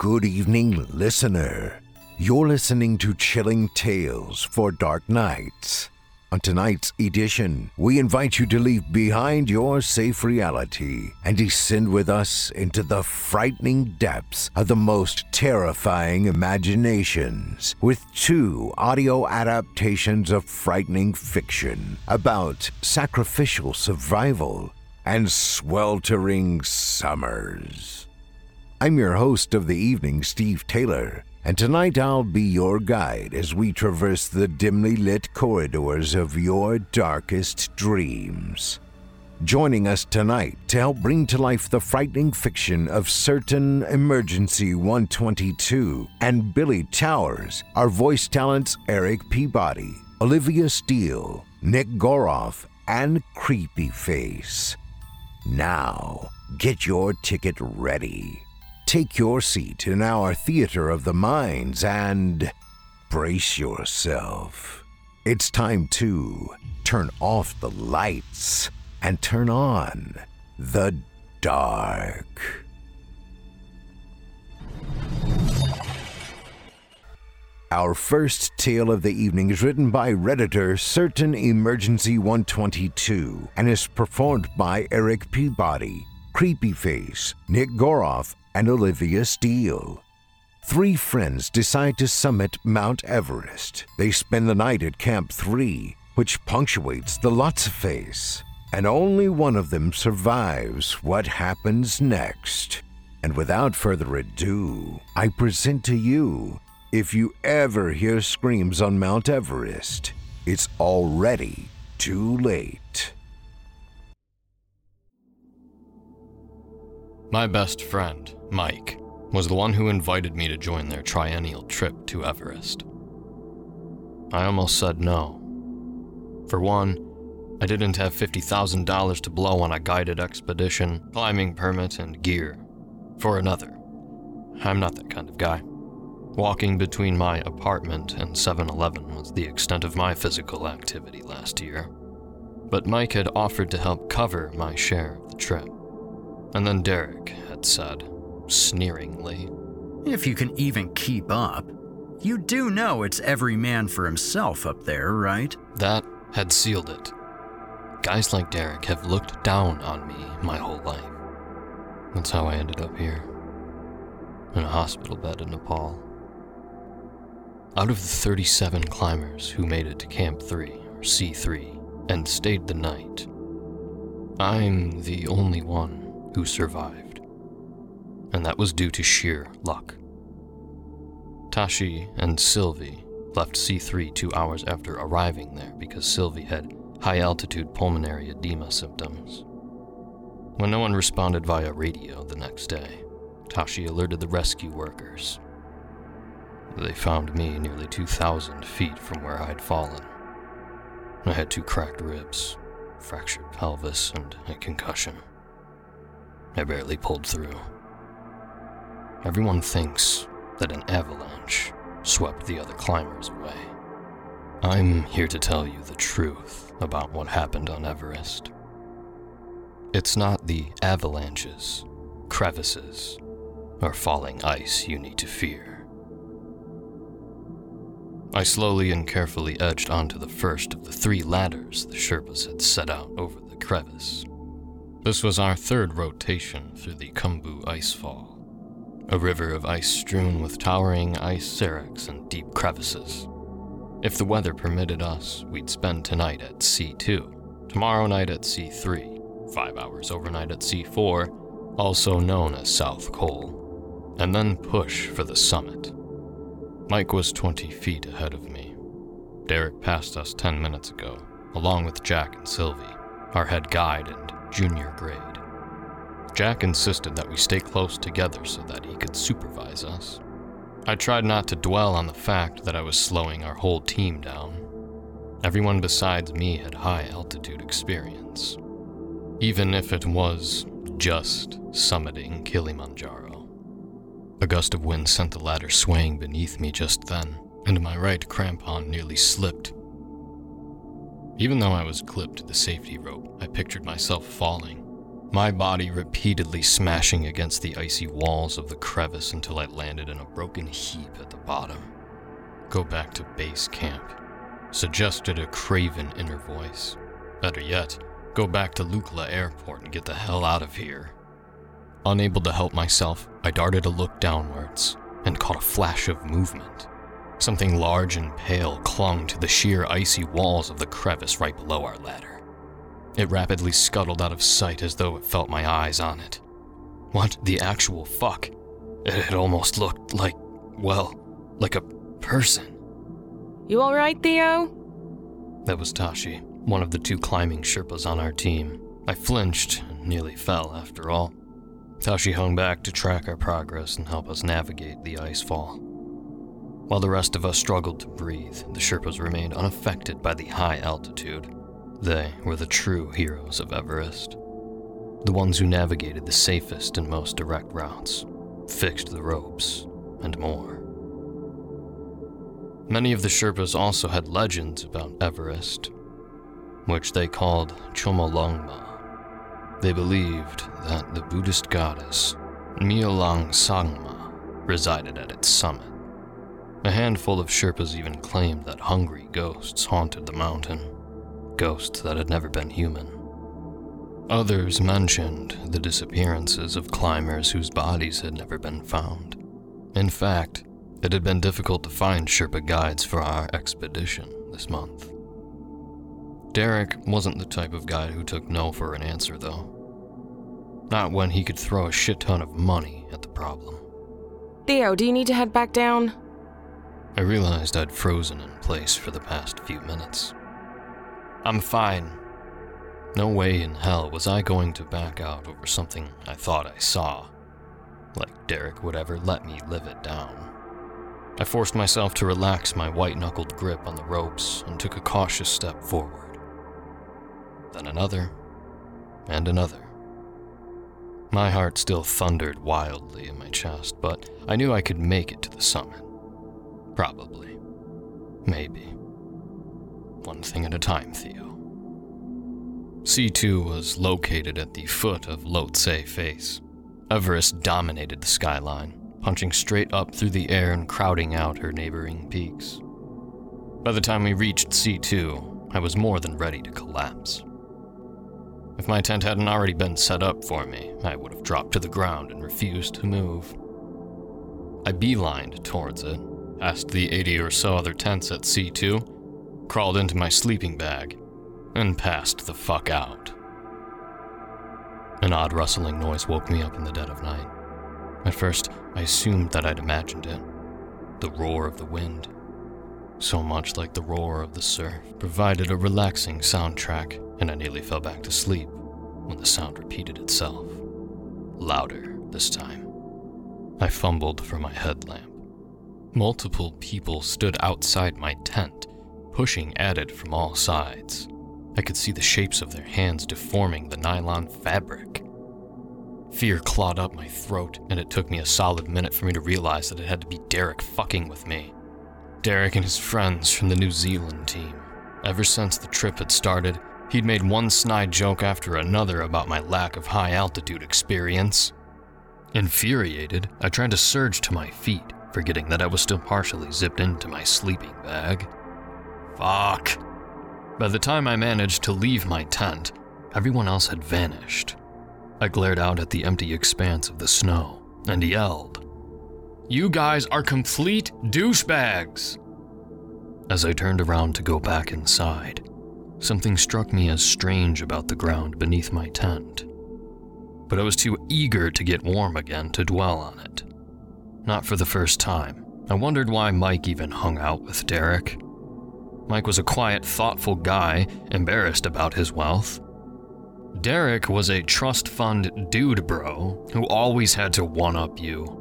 Good evening, listener. You're listening to Chilling Tales for Dark Nights. On tonight's edition, we invite you to leave behind your safe reality and descend with us into the frightening depths of the most terrifying imaginations with two audio adaptations of frightening fiction about sacrificial survival and sweltering summers. I'm your host of the evening, Steve Taylor, and tonight I'll be your guide as we traverse the dimly lit corridors of your darkest dreams. Joining us tonight to help bring to life the frightening fiction of certain Emergency 122 and Billy Towers are voice talents Eric Peabody, Olivia Steele, Nick Goroff, and Creepy Face. Now, get your ticket ready take your seat in our theater of the minds and brace yourself. It's time to turn off the lights and turn on the dark. Our first tale of the evening is written by Redditor Certain Emergency 122 and is performed by Eric Peabody, Creepyface, Nick Goroff, and Olivia Steele. Three friends decide to summit Mount Everest. They spend the night at Camp 3, which punctuates the Lhotse Face, and only one of them survives what happens next. And without further ado, I present to you if you ever hear screams on Mount Everest, it's already too late. My best friend, Mike, was the one who invited me to join their triennial trip to Everest. I almost said no. For one, I didn't have $50,000 to blow on a guided expedition, climbing permit, and gear. For another, I'm not that kind of guy. Walking between my apartment and 7 Eleven was the extent of my physical activity last year. But Mike had offered to help cover my share of the trip. And then Derek had said, sneeringly, If you can even keep up. You do know it's every man for himself up there, right? That had sealed it. Guys like Derek have looked down on me my whole life. That's how I ended up here. In a hospital bed in Nepal. Out of the 37 climbers who made it to Camp 3, or C3, and stayed the night, I'm the only one who survived. And that was due to sheer luck. Tashi and Sylvie left C3 two hours after arriving there because Sylvie had high altitude pulmonary edema symptoms. When no one responded via radio the next day, Tashi alerted the rescue workers. They found me nearly 2,000 feet from where I'd fallen. I had two cracked ribs, fractured pelvis, and a concussion. I barely pulled through. Everyone thinks that an avalanche swept the other climbers away. I'm here to tell you the truth about what happened on Everest. It's not the avalanches, crevices, or falling ice you need to fear. I slowly and carefully edged onto the first of the three ladders the Sherpas had set out over the crevice. This was our third rotation through the Khumbu Icefall, a river of ice strewn with towering ice seracs and deep crevices. If the weather permitted us, we'd spend tonight at C2, tomorrow night at C3, five hours overnight at C4, also known as South Col, and then push for the summit. Mike was 20 feet ahead of me. Derek passed us 10 minutes ago, along with Jack and Sylvie, our head guide and junior grade. Jack insisted that we stay close together so that he could supervise us. I tried not to dwell on the fact that I was slowing our whole team down. Everyone besides me had high altitude experience, even if it was just summiting Kilimanjaro. A gust of wind sent the ladder swaying beneath me just then, and my right crampon nearly slipped. Even though I was clipped to the safety rope, I pictured myself falling, my body repeatedly smashing against the icy walls of the crevice until I landed in a broken heap at the bottom. Go back to base camp, suggested a craven inner voice. Better yet, go back to Lukla Airport and get the hell out of here. Unable to help myself, I darted a look downwards and caught a flash of movement. Something large and pale clung to the sheer icy walls of the crevice right below our ladder. It rapidly scuttled out of sight as though it felt my eyes on it. What the actual fuck? It almost looked like, well, like a person. You alright, Theo? That was Tashi, one of the two climbing Sherpas on our team. I flinched and nearly fell after all. Tashi hung back to track our progress and help us navigate the ice fall. While the rest of us struggled to breathe, the Sherpas remained unaffected by the high altitude. They were the true heroes of Everest. The ones who navigated the safest and most direct routes, fixed the ropes, and more. Many of the Sherpas also had legends about Everest, which they called Chomolungma. They believed that the Buddhist goddess Myolang Sangma resided at its summit. A handful of Sherpas even claimed that hungry ghosts haunted the mountain, ghosts that had never been human. Others mentioned the disappearances of climbers whose bodies had never been found. In fact, it had been difficult to find Sherpa guides for our expedition this month. Derek wasn't the type of guy who took no for an answer, though. Not when he could throw a shit ton of money at the problem. Theo, do you need to head back down? I realized I'd frozen in place for the past few minutes. I'm fine. No way in hell was I going to back out over something I thought I saw. Like Derek would ever let me live it down. I forced myself to relax my white knuckled grip on the ropes and took a cautious step forward. Then another, and another. My heart still thundered wildly in my chest, but I knew I could make it to the summit. Probably. Maybe. One thing at a time, Theo. C2 was located at the foot of Lhotse Face. Everest dominated the skyline, punching straight up through the air and crowding out her neighboring peaks. By the time we reached C2, I was more than ready to collapse. If my tent hadn't already been set up for me, I would have dropped to the ground and refused to move. I beelined towards it, past the 80 or so other tents at C2, crawled into my sleeping bag, and passed the fuck out. An odd rustling noise woke me up in the dead of night. At first, I assumed that I'd imagined it the roar of the wind. So much like the roar of the surf, provided a relaxing soundtrack, and I nearly fell back to sleep when the sound repeated itself. Louder this time. I fumbled for my headlamp. Multiple people stood outside my tent, pushing at it from all sides. I could see the shapes of their hands deforming the nylon fabric. Fear clawed up my throat, and it took me a solid minute for me to realize that it had to be Derek fucking with me. Derek and his friends from the New Zealand team. Ever since the trip had started, he'd made one snide joke after another about my lack of high altitude experience. Infuriated, I tried to surge to my feet, forgetting that I was still partially zipped into my sleeping bag. Fuck. By the time I managed to leave my tent, everyone else had vanished. I glared out at the empty expanse of the snow and yelled, You guys are complete douchebags! As I turned around to go back inside, something struck me as strange about the ground beneath my tent. But I was too eager to get warm again to dwell on it. Not for the first time. I wondered why Mike even hung out with Derek. Mike was a quiet, thoughtful guy, embarrassed about his wealth. Derek was a trust fund dude bro who always had to one up you.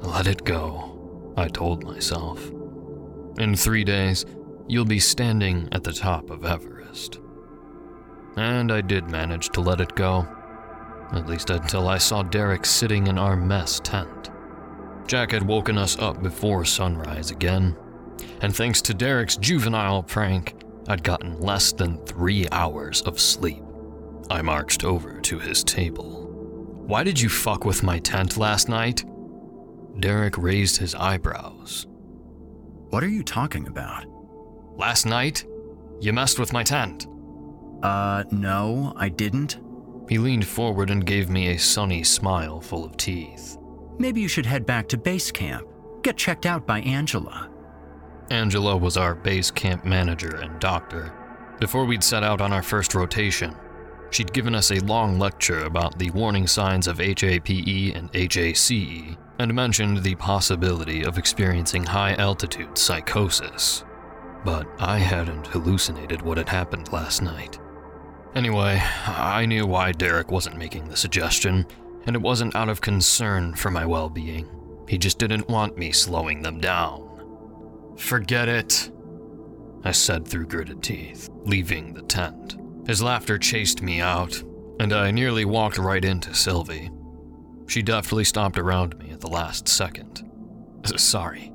Let it go, I told myself. In three days, you'll be standing at the top of Everest. And I did manage to let it go, at least until I saw Derek sitting in our mess tent. Jack had woken us up before sunrise again, and thanks to Derek's juvenile prank, I'd gotten less than three hours of sleep. I marched over to his table. Why did you fuck with my tent last night? Derek raised his eyebrows. What are you talking about? Last night? You messed with my tent. Uh, no, I didn't. He leaned forward and gave me a sunny smile full of teeth. Maybe you should head back to base camp. Get checked out by Angela. Angela was our base camp manager and doctor. Before we'd set out on our first rotation, she'd given us a long lecture about the warning signs of HAPE and HACE and mentioned the possibility of experiencing high altitude psychosis. But I hadn't hallucinated what had happened last night. Anyway, I knew why Derek wasn't making the suggestion, and it wasn't out of concern for my well being. He just didn't want me slowing them down. Forget it, I said through gritted teeth, leaving the tent. His laughter chased me out, and I nearly walked right into Sylvie. She deftly stopped around me at the last second. Sorry,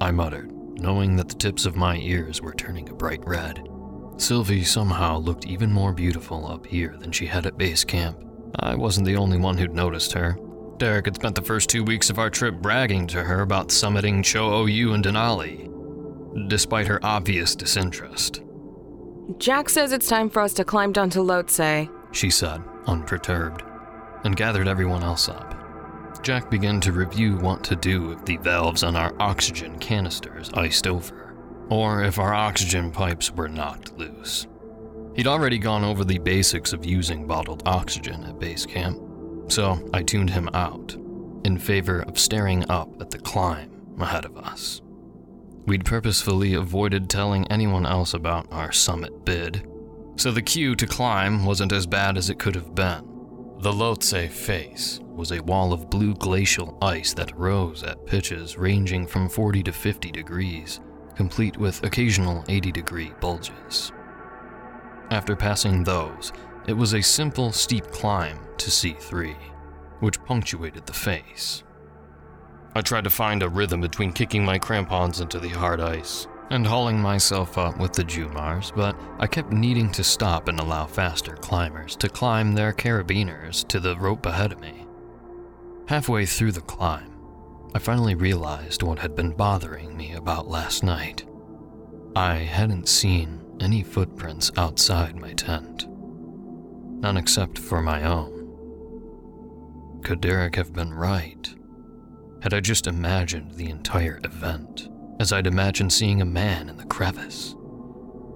I muttered, knowing that the tips of my ears were turning a bright red. Sylvie somehow looked even more beautiful up here than she had at base camp. I wasn't the only one who'd noticed her. Derek had spent the first two weeks of our trip bragging to her about summiting Cho Oyu and Denali, despite her obvious disinterest. Jack says it's time for us to climb down to Lhotse. She said, unperturbed, and gathered everyone else up. Jack began to review what to do if the valves on our oxygen canisters iced over, or if our oxygen pipes were knocked loose. He'd already gone over the basics of using bottled oxygen at base camp, so I tuned him out in favor of staring up at the climb ahead of us. We'd purposefully avoided telling anyone else about our summit bid. So the queue to climb wasn't as bad as it could have been. The Lhotse face was a wall of blue glacial ice that rose at pitches ranging from 40 to 50 degrees, complete with occasional 80 degree bulges. After passing those, it was a simple steep climb to C3, which punctuated the face. I tried to find a rhythm between kicking my crampons into the hard ice and hauling myself up with the Jumars, but I kept needing to stop and allow faster climbers to climb their carabiners to the rope ahead of me. Halfway through the climb, I finally realized what had been bothering me about last night. I hadn't seen any footprints outside my tent. None except for my own. Could Derek have been right? Had I just imagined the entire event, as I'd imagined seeing a man in the crevice?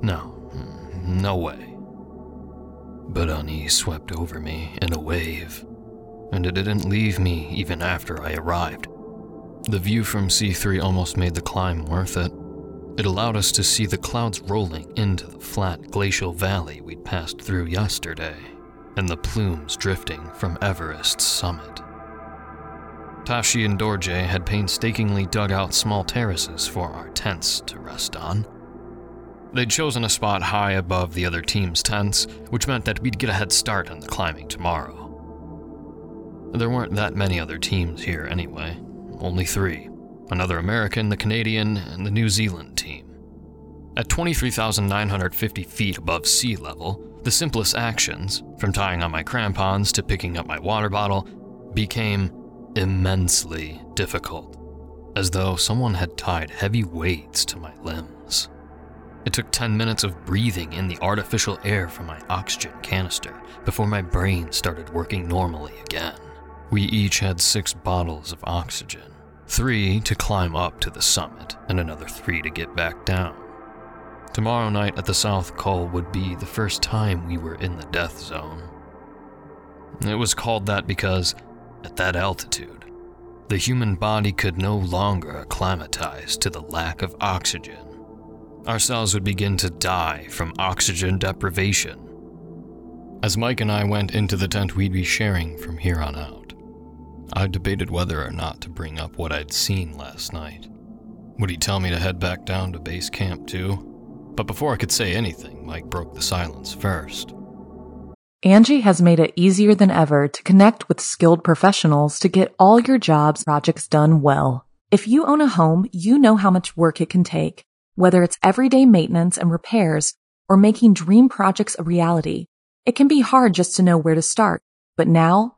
No, no way. But unease swept over me in a wave, and it didn't leave me even after I arrived. The view from C3 almost made the climb worth it. It allowed us to see the clouds rolling into the flat glacial valley we'd passed through yesterday, and the plumes drifting from Everest's summit. Tashi and Dorje had painstakingly dug out small terraces for our tents to rest on. They'd chosen a spot high above the other team's tents, which meant that we'd get a head start on the climbing tomorrow. There weren't that many other teams here anyway, only three another American, the Canadian, and the New Zealand team. At 23,950 feet above sea level, the simplest actions, from tying on my crampons to picking up my water bottle, became immensely difficult, as though someone had tied heavy weights to my limbs. It took 10 minutes of breathing in the artificial air from my oxygen canister before my brain started working normally again. We each had six bottles of oxygen three to climb up to the summit, and another three to get back down. Tomorrow night at the South Col would be the first time we were in the death zone. It was called that because, at that altitude, the human body could no longer acclimatize to the lack of oxygen. Our cells would begin to die from oxygen deprivation. As Mike and I went into the tent we'd be sharing from here on out, I debated whether or not to bring up what I'd seen last night. Would he tell me to head back down to base camp too? But before I could say anything, Mike broke the silence first. Angie has made it easier than ever to connect with skilled professionals to get all your jobs projects done well. If you own a home, you know how much work it can take, whether it's everyday maintenance and repairs or making dream projects a reality. It can be hard just to know where to start, but now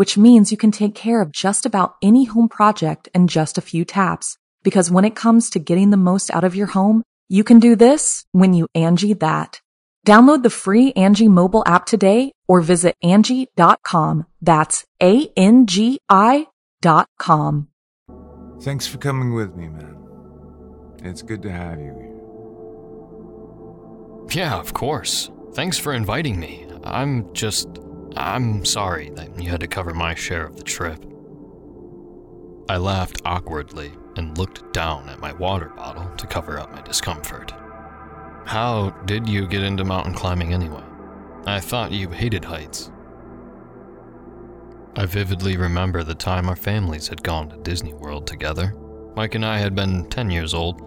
which means you can take care of just about any home project in just a few taps. Because when it comes to getting the most out of your home, you can do this when you Angie that. Download the free Angie mobile app today or visit Angie.com. That's A-N-G-I dot com. Thanks for coming with me, man. It's good to have you here. Yeah, of course. Thanks for inviting me. I'm just I'm sorry that you had to cover my share of the trip. I laughed awkwardly and looked down at my water bottle to cover up my discomfort. How did you get into mountain climbing anyway? I thought you hated heights. I vividly remember the time our families had gone to Disney World together. Mike and I had been 10 years old,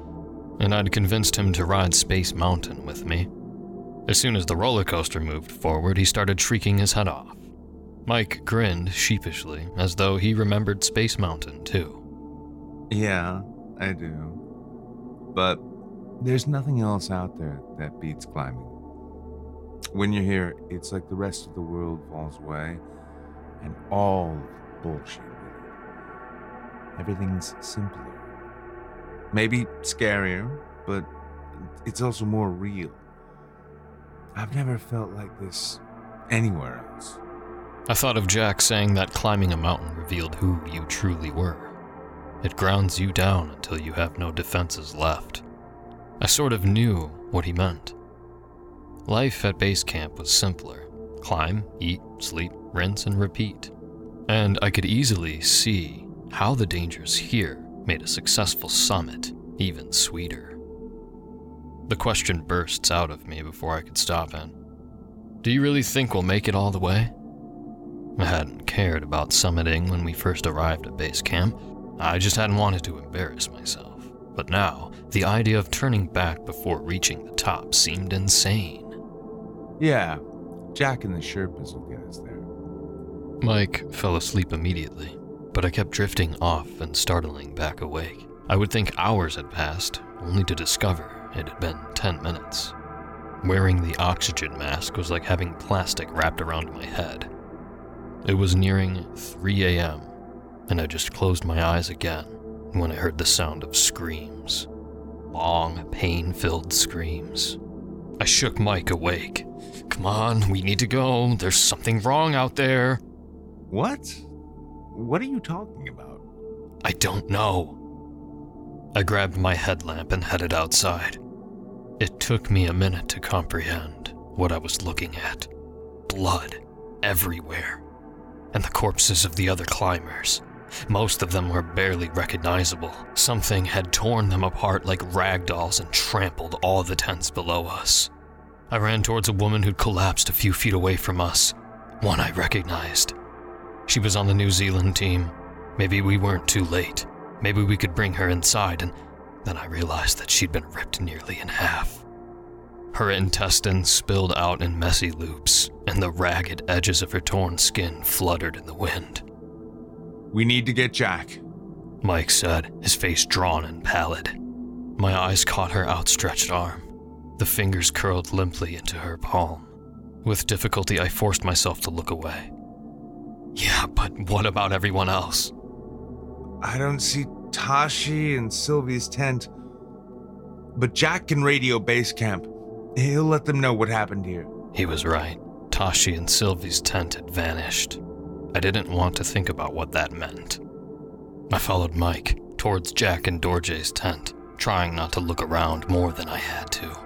and I'd convinced him to ride Space Mountain with me. As soon as the roller coaster moved forward, he started shrieking his head off. Mike grinned sheepishly, as though he remembered Space Mountain too. Yeah, I do. But there's nothing else out there that beats climbing. When you're here, it's like the rest of the world falls away, and all bullshit Everything's simpler. Maybe scarier, but it's also more real. I've never felt like this anywhere else. I thought of Jack saying that climbing a mountain revealed who you truly were. It grounds you down until you have no defenses left. I sort of knew what he meant. Life at base camp was simpler climb, eat, sleep, rinse, and repeat. And I could easily see how the dangers here made a successful summit even sweeter. The question bursts out of me before I could stop it. Do you really think we'll make it all the way? I hadn't cared about summiting when we first arrived at base camp. I just hadn't wanted to embarrass myself. But now, the idea of turning back before reaching the top seemed insane. Yeah, Jack and the Sherpas will get us there. Mike fell asleep immediately, but I kept drifting off and startling back awake. I would think hours had passed, only to discover it had been 10 minutes. Wearing the oxygen mask was like having plastic wrapped around my head. It was nearing 3 a.m., and I just closed my eyes again when I heard the sound of screams. Long, pain filled screams. I shook Mike awake. Come on, we need to go. There's something wrong out there. What? What are you talking about? I don't know. I grabbed my headlamp and headed outside. It took me a minute to comprehend what I was looking at blood everywhere, and the corpses of the other climbers. Most of them were barely recognizable. Something had torn them apart like rag dolls and trampled all the tents below us. I ran towards a woman who'd collapsed a few feet away from us, one I recognized. She was on the New Zealand team. Maybe we weren't too late. Maybe we could bring her inside, and then I realized that she'd been ripped nearly in half. Her intestines spilled out in messy loops, and the ragged edges of her torn skin fluttered in the wind. We need to get Jack, Mike said, his face drawn and pallid. My eyes caught her outstretched arm. The fingers curled limply into her palm. With difficulty, I forced myself to look away. Yeah, but what about everyone else? I don't see Tashi and Sylvie's tent. But Jack can radio base camp. He'll let them know what happened here. He was right. Tashi and Sylvie's tent had vanished. I didn't want to think about what that meant. I followed Mike towards Jack and Dorje's tent, trying not to look around more than I had to.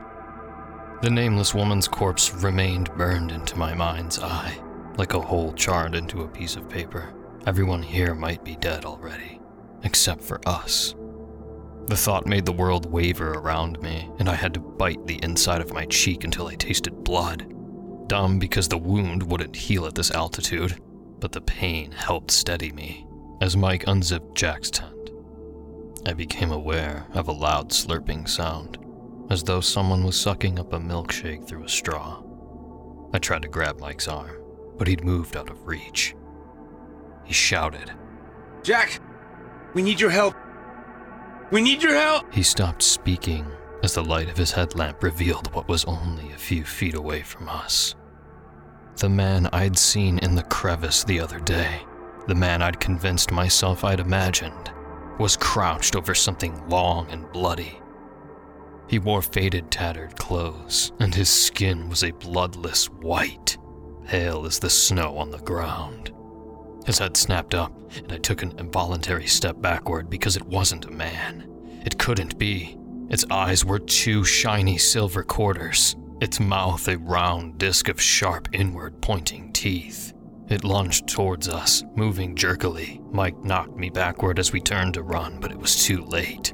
The nameless woman's corpse remained burned into my mind's eye, like a hole charred into a piece of paper. Everyone here might be dead already, except for us. The thought made the world waver around me, and I had to bite the inside of my cheek until I tasted blood. Dumb because the wound wouldn't heal at this altitude, but the pain helped steady me as Mike unzipped Jack's tent. I became aware of a loud slurping sound, as though someone was sucking up a milkshake through a straw. I tried to grab Mike's arm, but he'd moved out of reach. He shouted, Jack, we need your help. We need your help. He stopped speaking as the light of his headlamp revealed what was only a few feet away from us. The man I'd seen in the crevice the other day, the man I'd convinced myself I'd imagined, was crouched over something long and bloody. He wore faded, tattered clothes, and his skin was a bloodless white, pale as the snow on the ground. His head snapped up, and I took an involuntary step backward because it wasn't a man. It couldn't be. Its eyes were two shiny silver quarters, its mouth a round disc of sharp inward pointing teeth. It lunged towards us, moving jerkily. Mike knocked me backward as we turned to run, but it was too late.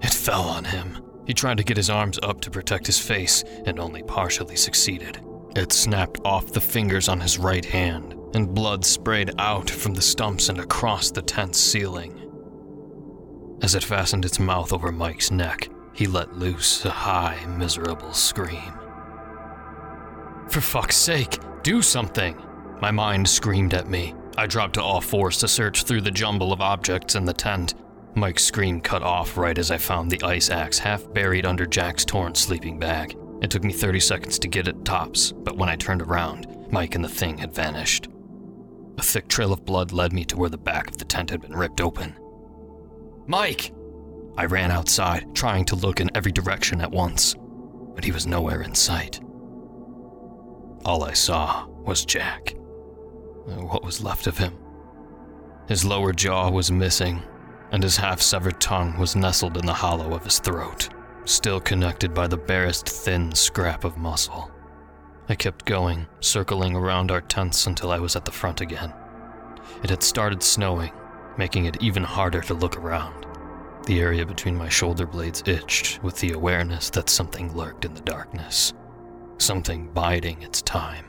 It fell on him. He tried to get his arms up to protect his face and only partially succeeded. It snapped off the fingers on his right hand, and blood sprayed out from the stumps and across the tent's ceiling. As it fastened its mouth over Mike's neck, he let loose a high, miserable scream. For fuck's sake, do something! My mind screamed at me. I dropped to all fours to search through the jumble of objects in the tent. Mike's scream cut off right as I found the ice axe half buried under Jack's torn sleeping bag. It took me 30 seconds to get it tops, but when I turned around, Mike and the thing had vanished. A thick trail of blood led me to where the back of the tent had been ripped open. Mike! I ran outside, trying to look in every direction at once, but he was nowhere in sight. All I saw was Jack. what was left of him. His lower jaw was missing, and his half severed tongue was nestled in the hollow of his throat, still connected by the barest thin scrap of muscle. I kept going, circling around our tents until I was at the front again. It had started snowing, making it even harder to look around. The area between my shoulder blades itched with the awareness that something lurked in the darkness, something biding its time.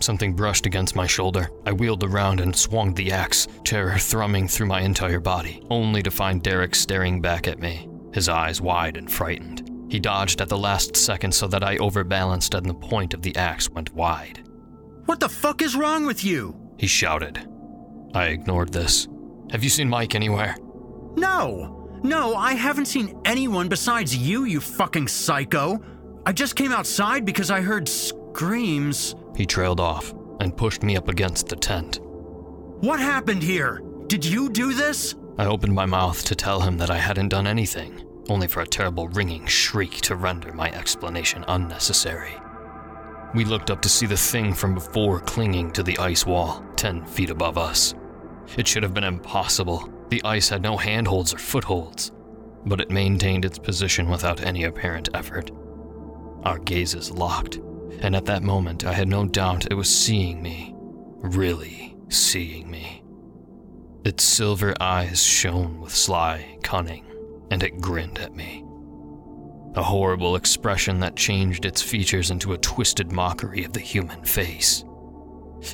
Something brushed against my shoulder. I wheeled around and swung the axe, terror thrumming through my entire body, only to find Derek staring back at me, his eyes wide and frightened. He dodged at the last second so that I overbalanced and the point of the axe went wide. What the fuck is wrong with you? He shouted. I ignored this. Have you seen Mike anywhere? No! No, I haven't seen anyone besides you, you fucking psycho. I just came outside because I heard screams. He trailed off and pushed me up against the tent. What happened here? Did you do this? I opened my mouth to tell him that I hadn't done anything, only for a terrible ringing shriek to render my explanation unnecessary. We looked up to see the thing from before clinging to the ice wall, ten feet above us. It should have been impossible. The ice had no handholds or footholds, but it maintained its position without any apparent effort. Our gazes locked, and at that moment I had no doubt it was seeing me. Really seeing me. Its silver eyes shone with sly cunning, and it grinned at me. A horrible expression that changed its features into a twisted mockery of the human face.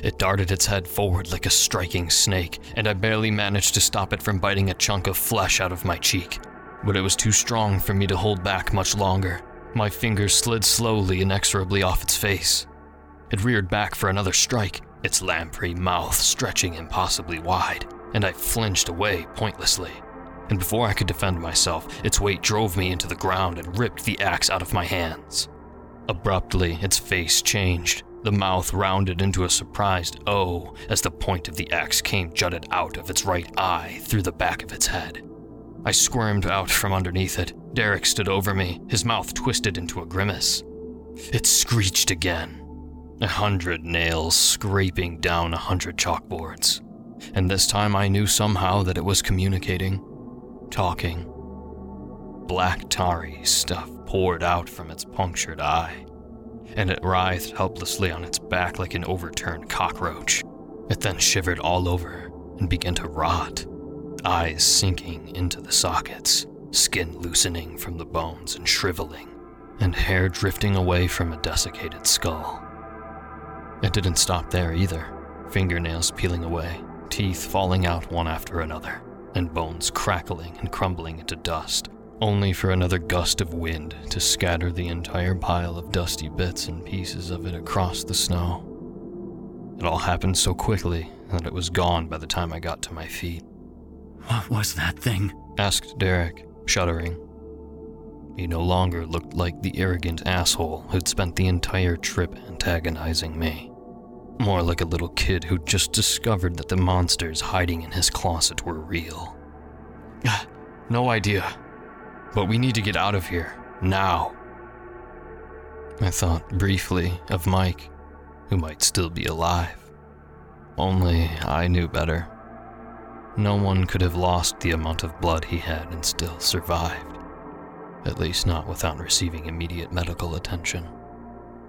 It darted its head forward like a striking snake, and I barely managed to stop it from biting a chunk of flesh out of my cheek. But it was too strong for me to hold back much longer. My fingers slid slowly, inexorably off its face. It reared back for another strike, its lamprey mouth stretching impossibly wide, and I flinched away pointlessly. And before I could defend myself, its weight drove me into the ground and ripped the axe out of my hands. Abruptly, its face changed. The mouth rounded into a surprised O as the point of the axe came jutted out of its right eye through the back of its head. I squirmed out from underneath it. Derek stood over me, his mouth twisted into a grimace. It screeched again. A hundred nails scraping down a hundred chalkboards. And this time I knew somehow that it was communicating, talking. Black tarry stuff poured out from its punctured eye, and it writhed helplessly on its back like an overturned cockroach. It then shivered all over and began to rot eyes sinking into the sockets, skin loosening from the bones and shriveling, and hair drifting away from a desiccated skull. It didn't stop there either, fingernails peeling away, teeth falling out one after another, and bones crackling and crumbling into dust, only for another gust of wind to scatter the entire pile of dusty bits and pieces of it across the snow. It all happened so quickly that it was gone by the time I got to my feet. What was that thing? asked Derek, shuddering. He no longer looked like the arrogant asshole who'd spent the entire trip antagonizing me. More like a little kid who'd just discovered that the monsters hiding in his closet were real. Ah, no idea. But we need to get out of here. Now. I thought briefly of Mike, who might still be alive. Only I knew better. No one could have lost the amount of blood he had and still survived. At least not without receiving immediate medical attention.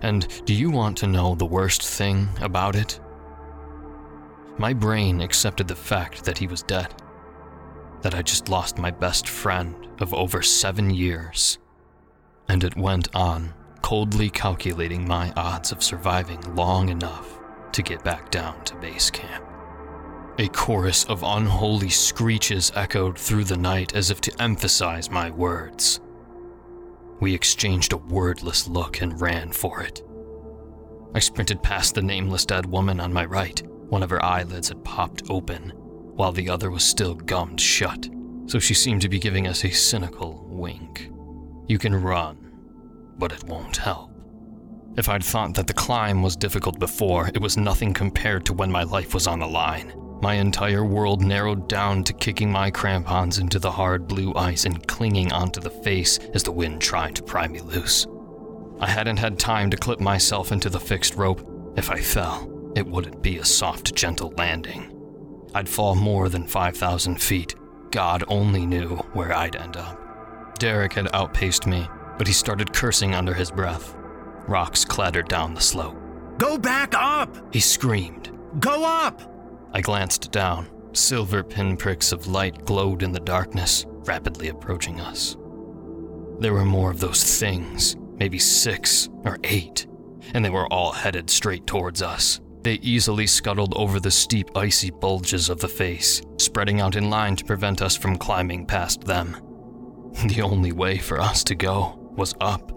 And do you want to know the worst thing about it? My brain accepted the fact that he was dead. That I just lost my best friend of over seven years. And it went on, coldly calculating my odds of surviving long enough to get back down to base camp. A chorus of unholy screeches echoed through the night as if to emphasize my words. We exchanged a wordless look and ran for it. I sprinted past the nameless dead woman on my right. One of her eyelids had popped open, while the other was still gummed shut, so she seemed to be giving us a cynical wink. You can run, but it won't help. If I'd thought that the climb was difficult before, it was nothing compared to when my life was on the line. My entire world narrowed down to kicking my crampons into the hard blue ice and clinging onto the face as the wind tried to pry me loose. I hadn't had time to clip myself into the fixed rope if I fell. it wouldn't be a soft, gentle landing. I'd fall more than 5,000 feet. God only knew where I'd end up. Derek had outpaced me, but he started cursing under his breath. Rocks clattered down the slope. Go back up! He screamed. Go up! I glanced down. Silver pinpricks of light glowed in the darkness, rapidly approaching us. There were more of those things, maybe six or eight, and they were all headed straight towards us. They easily scuttled over the steep, icy bulges of the face, spreading out in line to prevent us from climbing past them. The only way for us to go was up,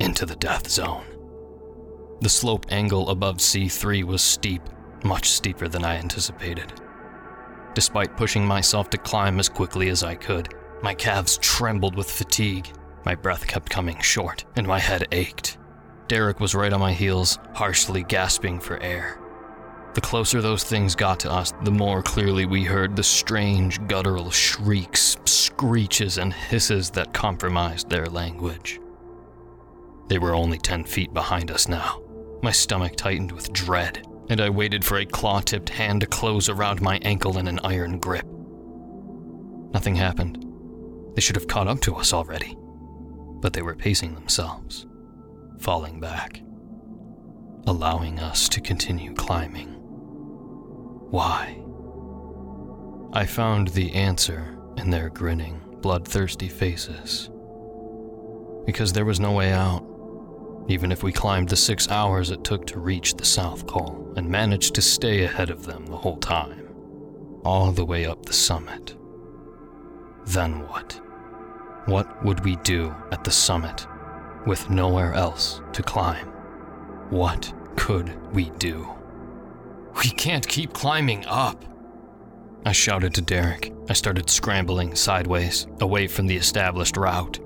into the death zone. The slope angle above C3 was steep, much steeper than I anticipated. Despite pushing myself to climb as quickly as I could, my calves trembled with fatigue, my breath kept coming short, and my head ached. Derek was right on my heels, harshly gasping for air. The closer those things got to us, the more clearly we heard the strange guttural shrieks, screeches, and hisses that compromised their language. They were only 10 feet behind us now. My stomach tightened with dread, and I waited for a claw tipped hand to close around my ankle in an iron grip. Nothing happened. They should have caught up to us already, but they were pacing themselves, falling back, allowing us to continue climbing. Why? I found the answer in their grinning, bloodthirsty faces. Because there was no way out even if we climbed the six hours it took to reach the South Col and managed to stay ahead of them the whole time, all the way up the summit. Then what? What would we do at the summit with nowhere else to climb? What could we do? We can't keep climbing up. I shouted to Derek. I started scrambling sideways, away from the established route.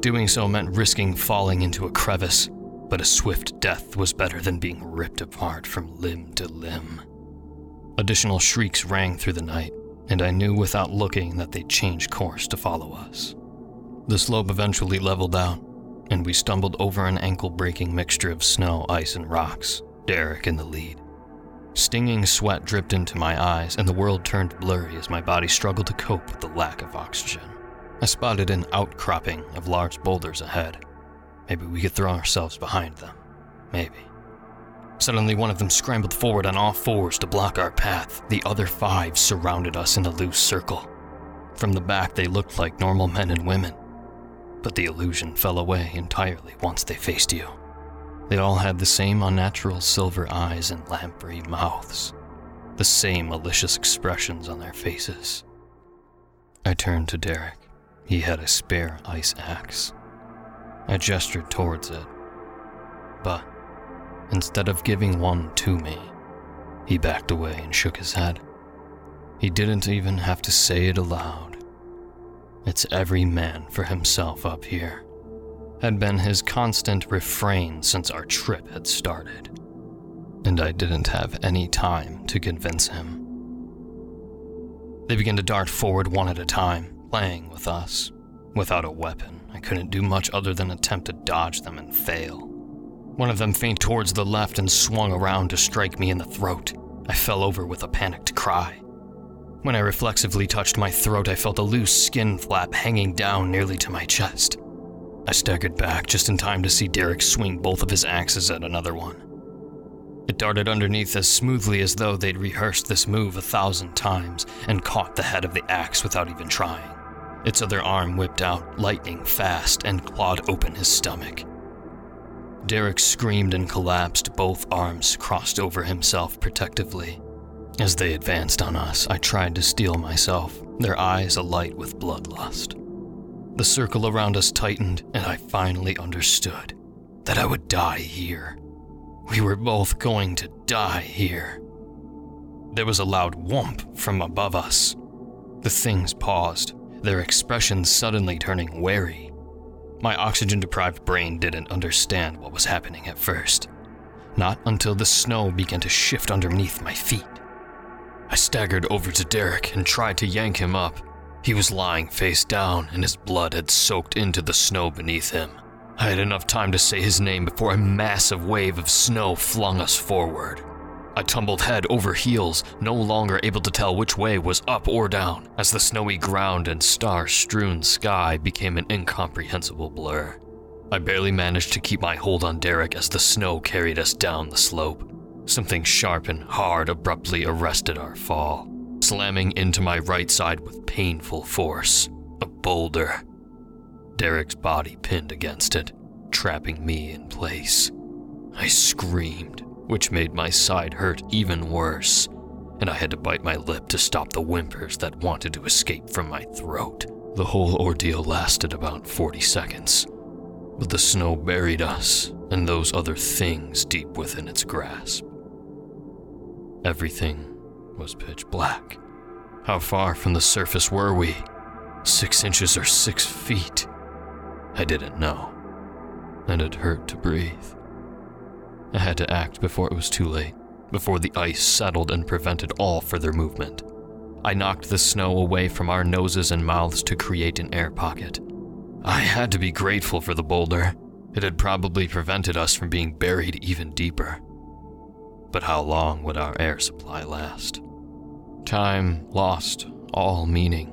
Doing so meant risking falling into a crevice, but a swift death was better than being ripped apart from limb to limb. Additional shrieks rang through the night, and I knew without looking that they'd change course to follow us. The slope eventually leveled out, and we stumbled over an ankle breaking mixture of snow, ice, and rocks, Derek in the lead. Stinging sweat dripped into my eyes, and the world turned blurry as my body struggled to cope with the lack of oxygen. I spotted an outcropping of large boulders ahead, Maybe we could throw ourselves behind them. Maybe. Suddenly, one of them scrambled forward on all fours to block our path. The other five surrounded us in a loose circle. From the back, they looked like normal men and women. But the illusion fell away entirely once they faced you. They all had the same unnatural silver eyes and lamprey mouths, the same malicious expressions on their faces. I turned to Derek. He had a spare ice axe. I gestured towards it. But instead of giving one to me, he backed away and shook his head. He didn't even have to say it aloud. It's every man for himself up here, had been his constant refrain since our trip had started. And I didn't have any time to convince him. They began to dart forward one at a time, playing with us, without a weapon. I couldn't do much other than attempt to dodge them and fail. One of them feigned towards the left and swung around to strike me in the throat. I fell over with a panicked cry. When I reflexively touched my throat, I felt a loose skin flap hanging down nearly to my chest. I staggered back just in time to see Derek swing both of his axes at another one. It darted underneath as smoothly as though they'd rehearsed this move a thousand times and caught the head of the axe without even trying. Its other arm whipped out, lightning fast, and clawed open his stomach. Derek screamed and collapsed, both arms crossed over himself protectively. As they advanced on us, I tried to steel myself, their eyes alight with bloodlust. The circle around us tightened, and I finally understood that I would die here. We were both going to die here. There was a loud whomp from above us. The things paused, their expressions suddenly turning wary. My oxygen deprived brain didn't understand what was happening at first. Not until the snow began to shift underneath my feet. I staggered over to Derek and tried to yank him up. He was lying face down, and his blood had soaked into the snow beneath him. I had enough time to say his name before a massive wave of snow flung us forward. I tumbled head over heels, no longer able to tell which way was up or down, as the snowy ground and star strewn sky became an incomprehensible blur. I barely managed to keep my hold on Derek as the snow carried us down the slope. Something sharp and hard abruptly arrested our fall, slamming into my right side with painful force. A boulder. Derek's body pinned against it, trapping me in place. I screamed, which made my side hurt even worse, and I had to bite my lip to stop the whimpers that wanted to escape from my throat. The whole ordeal lasted about 40 seconds, but the snow buried us and those other things deep within its grasp. Everything was pitch black. How far from the surface were we? Six inches or six feet? I didn't know, and it hurt to breathe. I had to act before it was too late, before the ice settled and prevented all further movement. I knocked the snow away from our noses and mouths to create an air pocket. I had to be grateful for the boulder. It had probably prevented us from being buried even deeper. But how long would our air supply last? Time lost all meaning.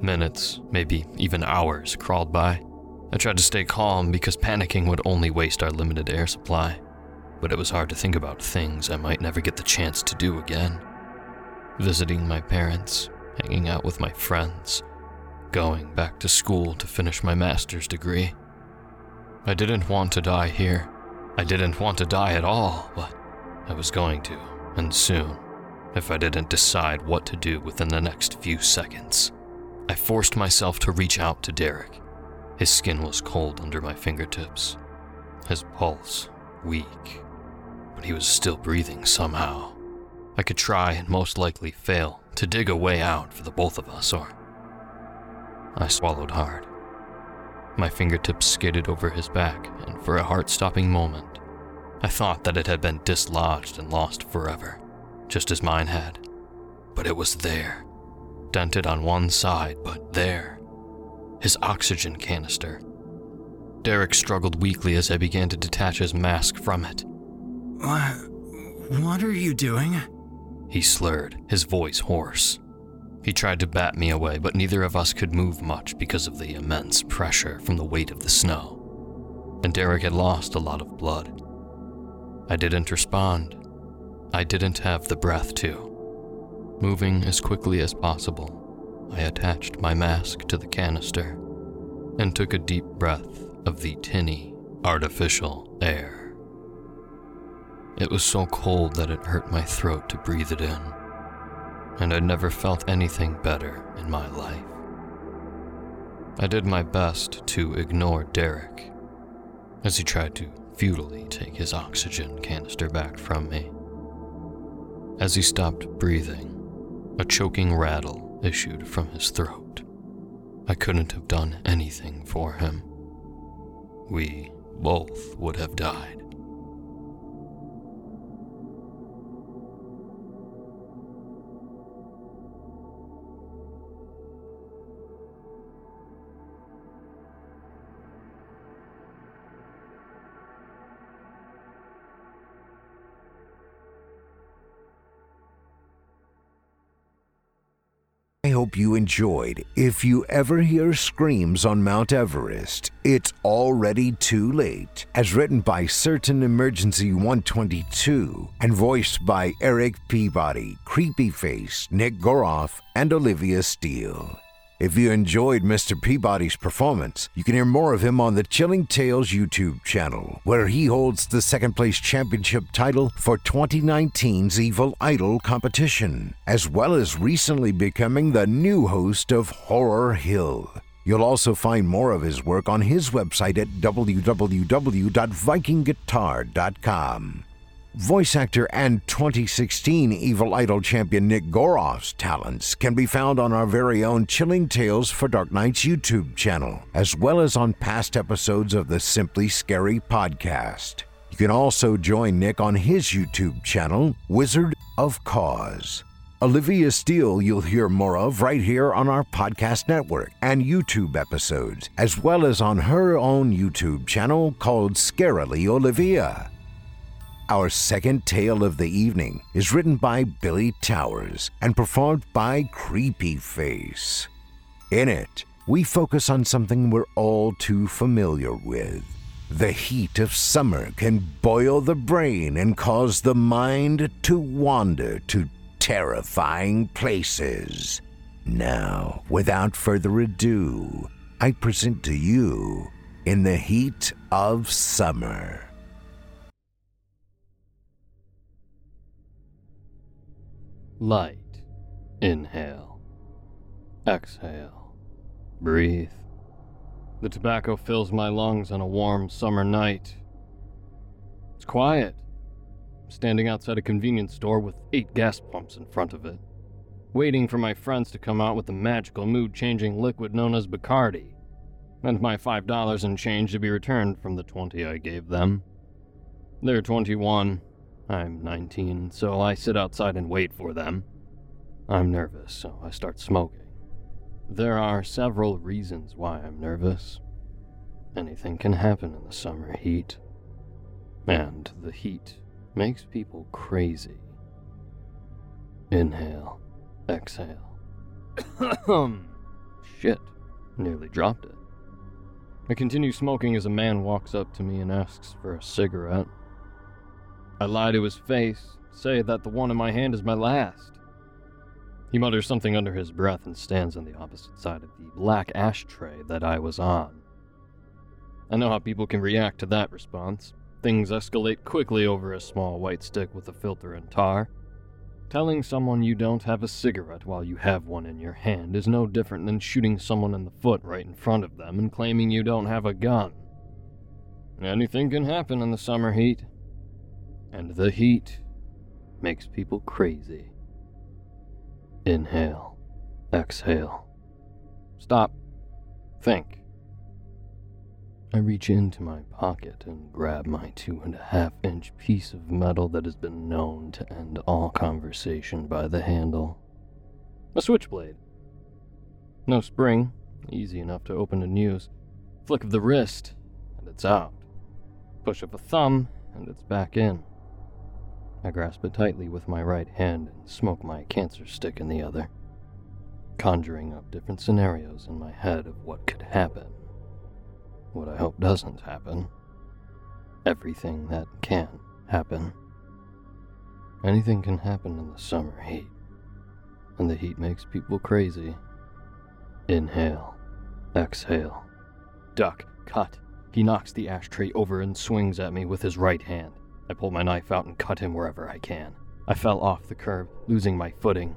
Minutes, maybe even hours, crawled by. I tried to stay calm because panicking would only waste our limited air supply, but it was hard to think about things I might never get the chance to do again. Visiting my parents, hanging out with my friends, going back to school to finish my master's degree. I didn't want to die here. I didn't want to die at all, but I was going to, and soon, if I didn't decide what to do within the next few seconds. I forced myself to reach out to Derek. His skin was cold under my fingertips, his pulse weak, but he was still breathing somehow. I could try and most likely fail to dig a way out for the both of us, or. I swallowed hard. My fingertips skidded over his back, and for a heart stopping moment, I thought that it had been dislodged and lost forever, just as mine had. But it was there, dented on one side, but there. His oxygen canister. Derek struggled weakly as I began to detach his mask from it. What? What are you doing? He slurred, his voice hoarse. He tried to bat me away, but neither of us could move much because of the immense pressure from the weight of the snow. And Derek had lost a lot of blood. I didn't respond. I didn't have the breath to. Moving as quickly as possible, I attached my mask to the canister and took a deep breath of the tinny, artificial air. It was so cold that it hurt my throat to breathe it in, and I'd never felt anything better in my life. I did my best to ignore Derek as he tried to futilely take his oxygen canister back from me. As he stopped breathing, a choking rattle issued from his throat. I couldn't have done anything for him. We both would have died. Hope you enjoyed. If you ever hear screams on Mount Everest, it's already too late. As written by Certain Emergency 122 and voiced by Eric Peabody, Creepyface, Nick Goroff, and Olivia Steele. If you enjoyed Mr. Peabody's performance, you can hear more of him on the Chilling Tales YouTube channel, where he holds the second place championship title for 2019's Evil Idol competition, as well as recently becoming the new host of Horror Hill. You'll also find more of his work on his website at www.vikingguitar.com. Voice actor and 2016 Evil Idol champion Nick Goroff's talents can be found on our very own Chilling Tales for Dark Nights YouTube channel, as well as on past episodes of the Simply Scary podcast. You can also join Nick on his YouTube channel, Wizard of Cause. Olivia Steele, you'll hear more of right here on our podcast network and YouTube episodes, as well as on her own YouTube channel called Scarily Olivia. Our second tale of the evening is written by Billy Towers and performed by Creepy Face. In it, we focus on something we're all too familiar with. The heat of summer can boil the brain and cause the mind to wander to terrifying places. Now, without further ado, I present to you In the Heat of Summer. Light. Inhale. Exhale. Breathe. The tobacco fills my lungs on a warm summer night. It's quiet. I'm standing outside a convenience store with eight gas pumps in front of it, waiting for my friends to come out with the magical mood changing liquid known as Bacardi, and my $5 in change to be returned from the 20 I gave them. They're 21, I'm 19, so I sit outside and wait for them. I'm nervous, so I start smoking. There are several reasons why I'm nervous. Anything can happen in the summer heat. And the heat makes people crazy. Inhale, exhale. Shit, nearly dropped it. I continue smoking as a man walks up to me and asks for a cigarette. I lie to his face, say that the one in my hand is my last. He mutters something under his breath and stands on the opposite side of the black ashtray that I was on. I know how people can react to that response. Things escalate quickly over a small white stick with a filter and tar. Telling someone you don't have a cigarette while you have one in your hand is no different than shooting someone in the foot right in front of them and claiming you don't have a gun. Anything can happen in the summer heat. And the heat makes people crazy. Inhale, exhale. Stop. Think. I reach into my pocket and grab my two and a half inch piece of metal that has been known to end all conversation by the handle. A switchblade. No spring, easy enough to open and use. Flick of the wrist, and it's out. Push of a thumb, and it's back in. I grasp it tightly with my right hand and smoke my cancer stick in the other, conjuring up different scenarios in my head of what could happen. What I hope doesn't happen. Everything that can happen. Anything can happen in the summer heat, and the heat makes people crazy. Inhale, exhale, duck, cut. He knocks the ashtray over and swings at me with his right hand. I pull my knife out and cut him wherever I can. I fell off the curb, losing my footing,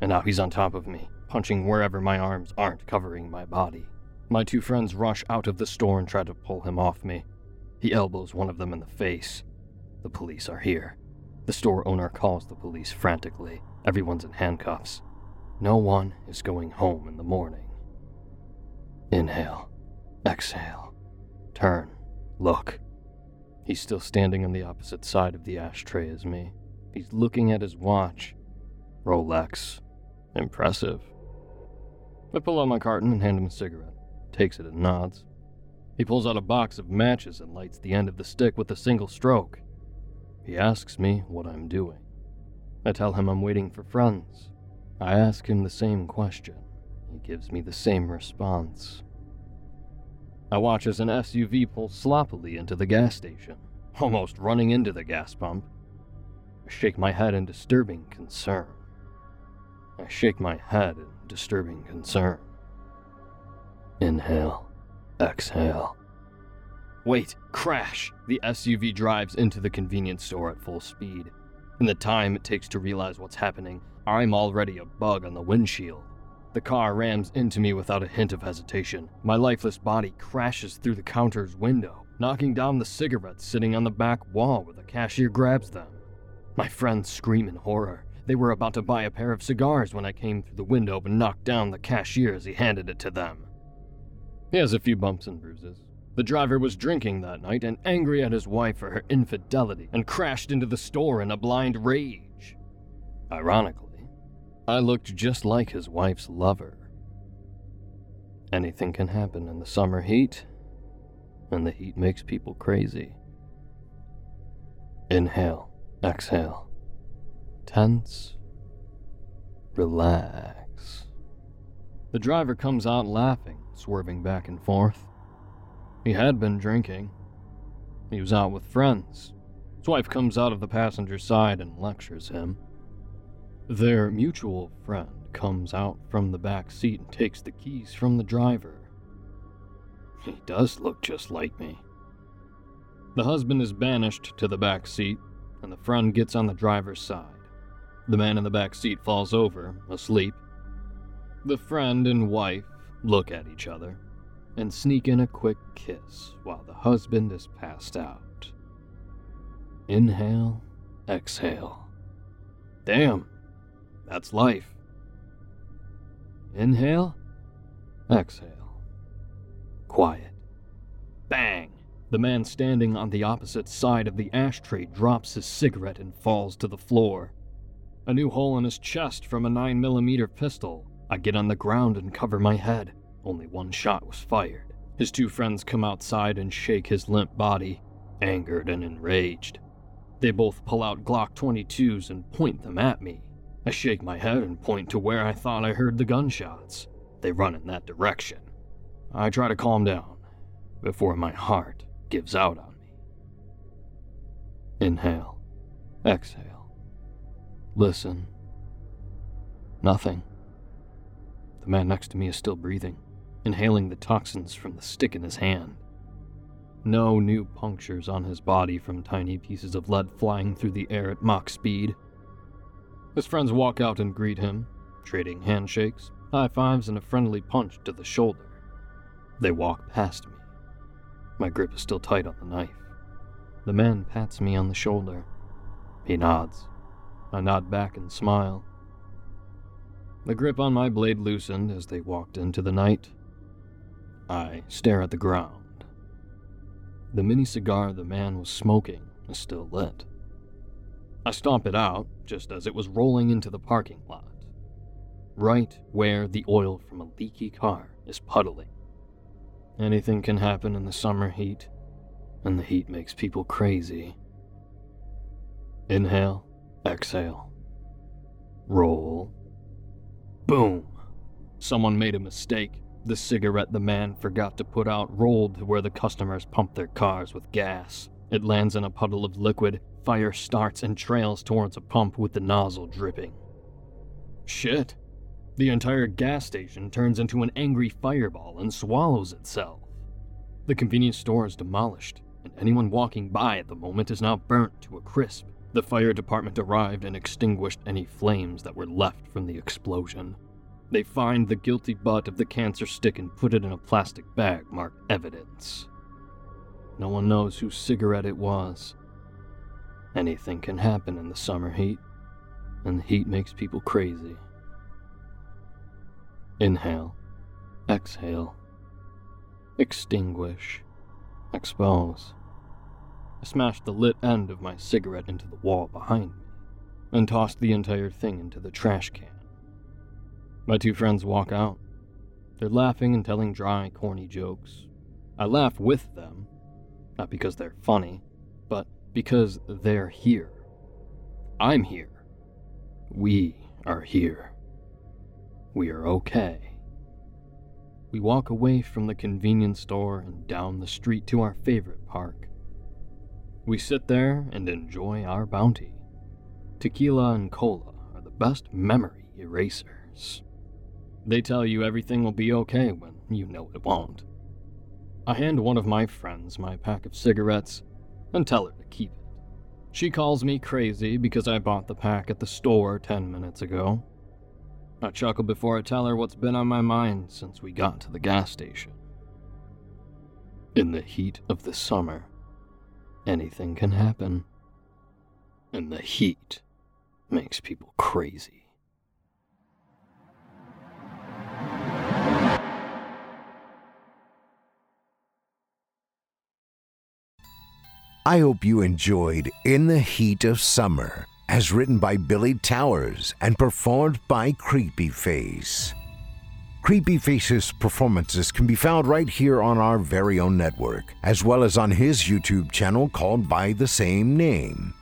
and now he's on top of me, punching wherever my arms aren't covering my body. My two friends rush out of the store and try to pull him off me. He elbows one of them in the face. The police are here. The store owner calls the police frantically. Everyone's in handcuffs. No one is going home in the morning. Inhale, exhale, turn, look. He's still standing on the opposite side of the ashtray as me. He's looking at his watch. Rolex. Impressive. I pull out my carton and hand him a cigarette. Takes it and nods. He pulls out a box of matches and lights the end of the stick with a single stroke. He asks me what I'm doing. I tell him I'm waiting for friends. I ask him the same question. He gives me the same response. I watch as an SUV pulls sloppily into the gas station, almost running into the gas pump. I shake my head in disturbing concern. I shake my head in disturbing concern. Inhale, exhale. Wait, crash! The SUV drives into the convenience store at full speed. In the time it takes to realize what's happening, I'm already a bug on the windshield. The car rams into me without a hint of hesitation. My lifeless body crashes through the counter's window, knocking down the cigarettes sitting on the back wall where the cashier grabs them. My friends scream in horror. They were about to buy a pair of cigars when I came through the window and knocked down the cashier as he handed it to them. He has a few bumps and bruises. The driver was drinking that night and angry at his wife for her infidelity and crashed into the store in a blind rage. Ironically, I looked just like his wife's lover. Anything can happen in the summer heat, and the heat makes people crazy. Inhale, exhale. Tense, relax. The driver comes out laughing, swerving back and forth. He had been drinking. He was out with friends. His wife comes out of the passenger side and lectures him. Their mutual friend comes out from the back seat and takes the keys from the driver. He does look just like me. The husband is banished to the back seat, and the friend gets on the driver's side. The man in the back seat falls over, asleep. The friend and wife look at each other and sneak in a quick kiss while the husband is passed out. Inhale, exhale. Damn, that's life. Inhale, exhale. Quiet. Bang! The man standing on the opposite side of the ashtray drops his cigarette and falls to the floor. A new hole in his chest from a 9mm pistol. I get on the ground and cover my head. Only one shot was fired. His two friends come outside and shake his limp body, angered and enraged. They both pull out Glock 22s and point them at me. I shake my head and point to where I thought I heard the gunshots. They run in that direction. I try to calm down before my heart gives out on me. Inhale, exhale. Listen. Nothing. The man next to me is still breathing, inhaling the toxins from the stick in his hand. No new punctures on his body from tiny pieces of lead flying through the air at Mach speed. His friends walk out and greet him, trading handshakes, high fives, and a friendly punch to the shoulder. They walk past me. My grip is still tight on the knife. The man pats me on the shoulder. He nods. I nod back and smile. The grip on my blade loosened as they walked into the night. I stare at the ground. The mini cigar the man was smoking is still lit. I stomp it out just as it was rolling into the parking lot, right where the oil from a leaky car is puddling. Anything can happen in the summer heat, and the heat makes people crazy. Inhale, exhale. Roll. Boom! Someone made a mistake. The cigarette the man forgot to put out rolled to where the customers pump their cars with gas. It lands in a puddle of liquid, fire starts and trails towards a pump with the nozzle dripping. Shit. The entire gas station turns into an angry fireball and swallows itself. The convenience store is demolished, and anyone walking by at the moment is now burnt to a crisp. The fire department arrived and extinguished any flames that were left from the explosion. They find the guilty butt of the cancer stick and put it in a plastic bag marked evidence. No one knows whose cigarette it was. Anything can happen in the summer heat, and the heat makes people crazy. Inhale, exhale, extinguish, expose. I smashed the lit end of my cigarette into the wall behind me and tossed the entire thing into the trash can. My two friends walk out. They're laughing and telling dry, corny jokes. I laugh with them, not because they're funny, but because they're here. I'm here. We are here. We are okay. We walk away from the convenience store and down the street to our favorite park. We sit there and enjoy our bounty. Tequila and cola are the best memory erasers. They tell you everything will be okay when you know it won't. I hand one of my friends my pack of cigarettes and tell her to keep it. She calls me crazy because I bought the pack at the store 10 minutes ago. I chuckle before I tell her what's been on my mind since we got to the gas station. In the heat of the summer, anything can happen. And the heat makes people crazy. I hope you enjoyed In the Heat of Summer, as written by Billy Towers and performed by Creepy Face. Creepy Face's performances can be found right here on our very own network, as well as on his YouTube channel called by the same name.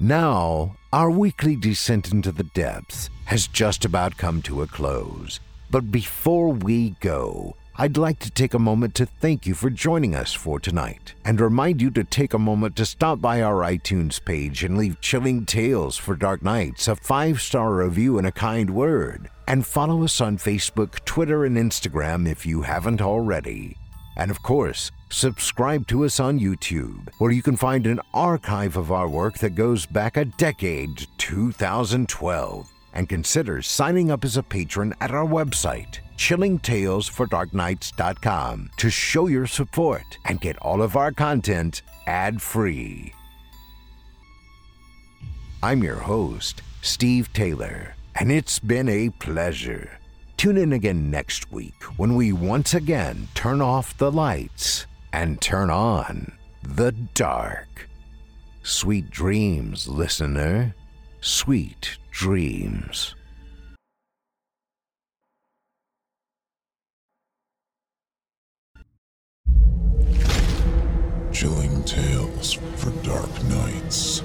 Now, our weekly descent into the depths has just about come to a close. But before we go, I'd like to take a moment to thank you for joining us for tonight and remind you to take a moment to stop by our iTunes page and leave Chilling Tales for Dark Nights a five star review and a kind word. And follow us on Facebook, Twitter, and Instagram if you haven't already. And of course, subscribe to us on YouTube, where you can find an archive of our work that goes back a decade to 2012. And consider signing up as a patron at our website, chillingtalesfordarknights.com, to show your support and get all of our content ad free. I'm your host, Steve Taylor, and it's been a pleasure. Tune in again next week when we once again turn off the lights and turn on the dark. Sweet dreams, listener. Sweet dreams. Chilling tales for dark nights.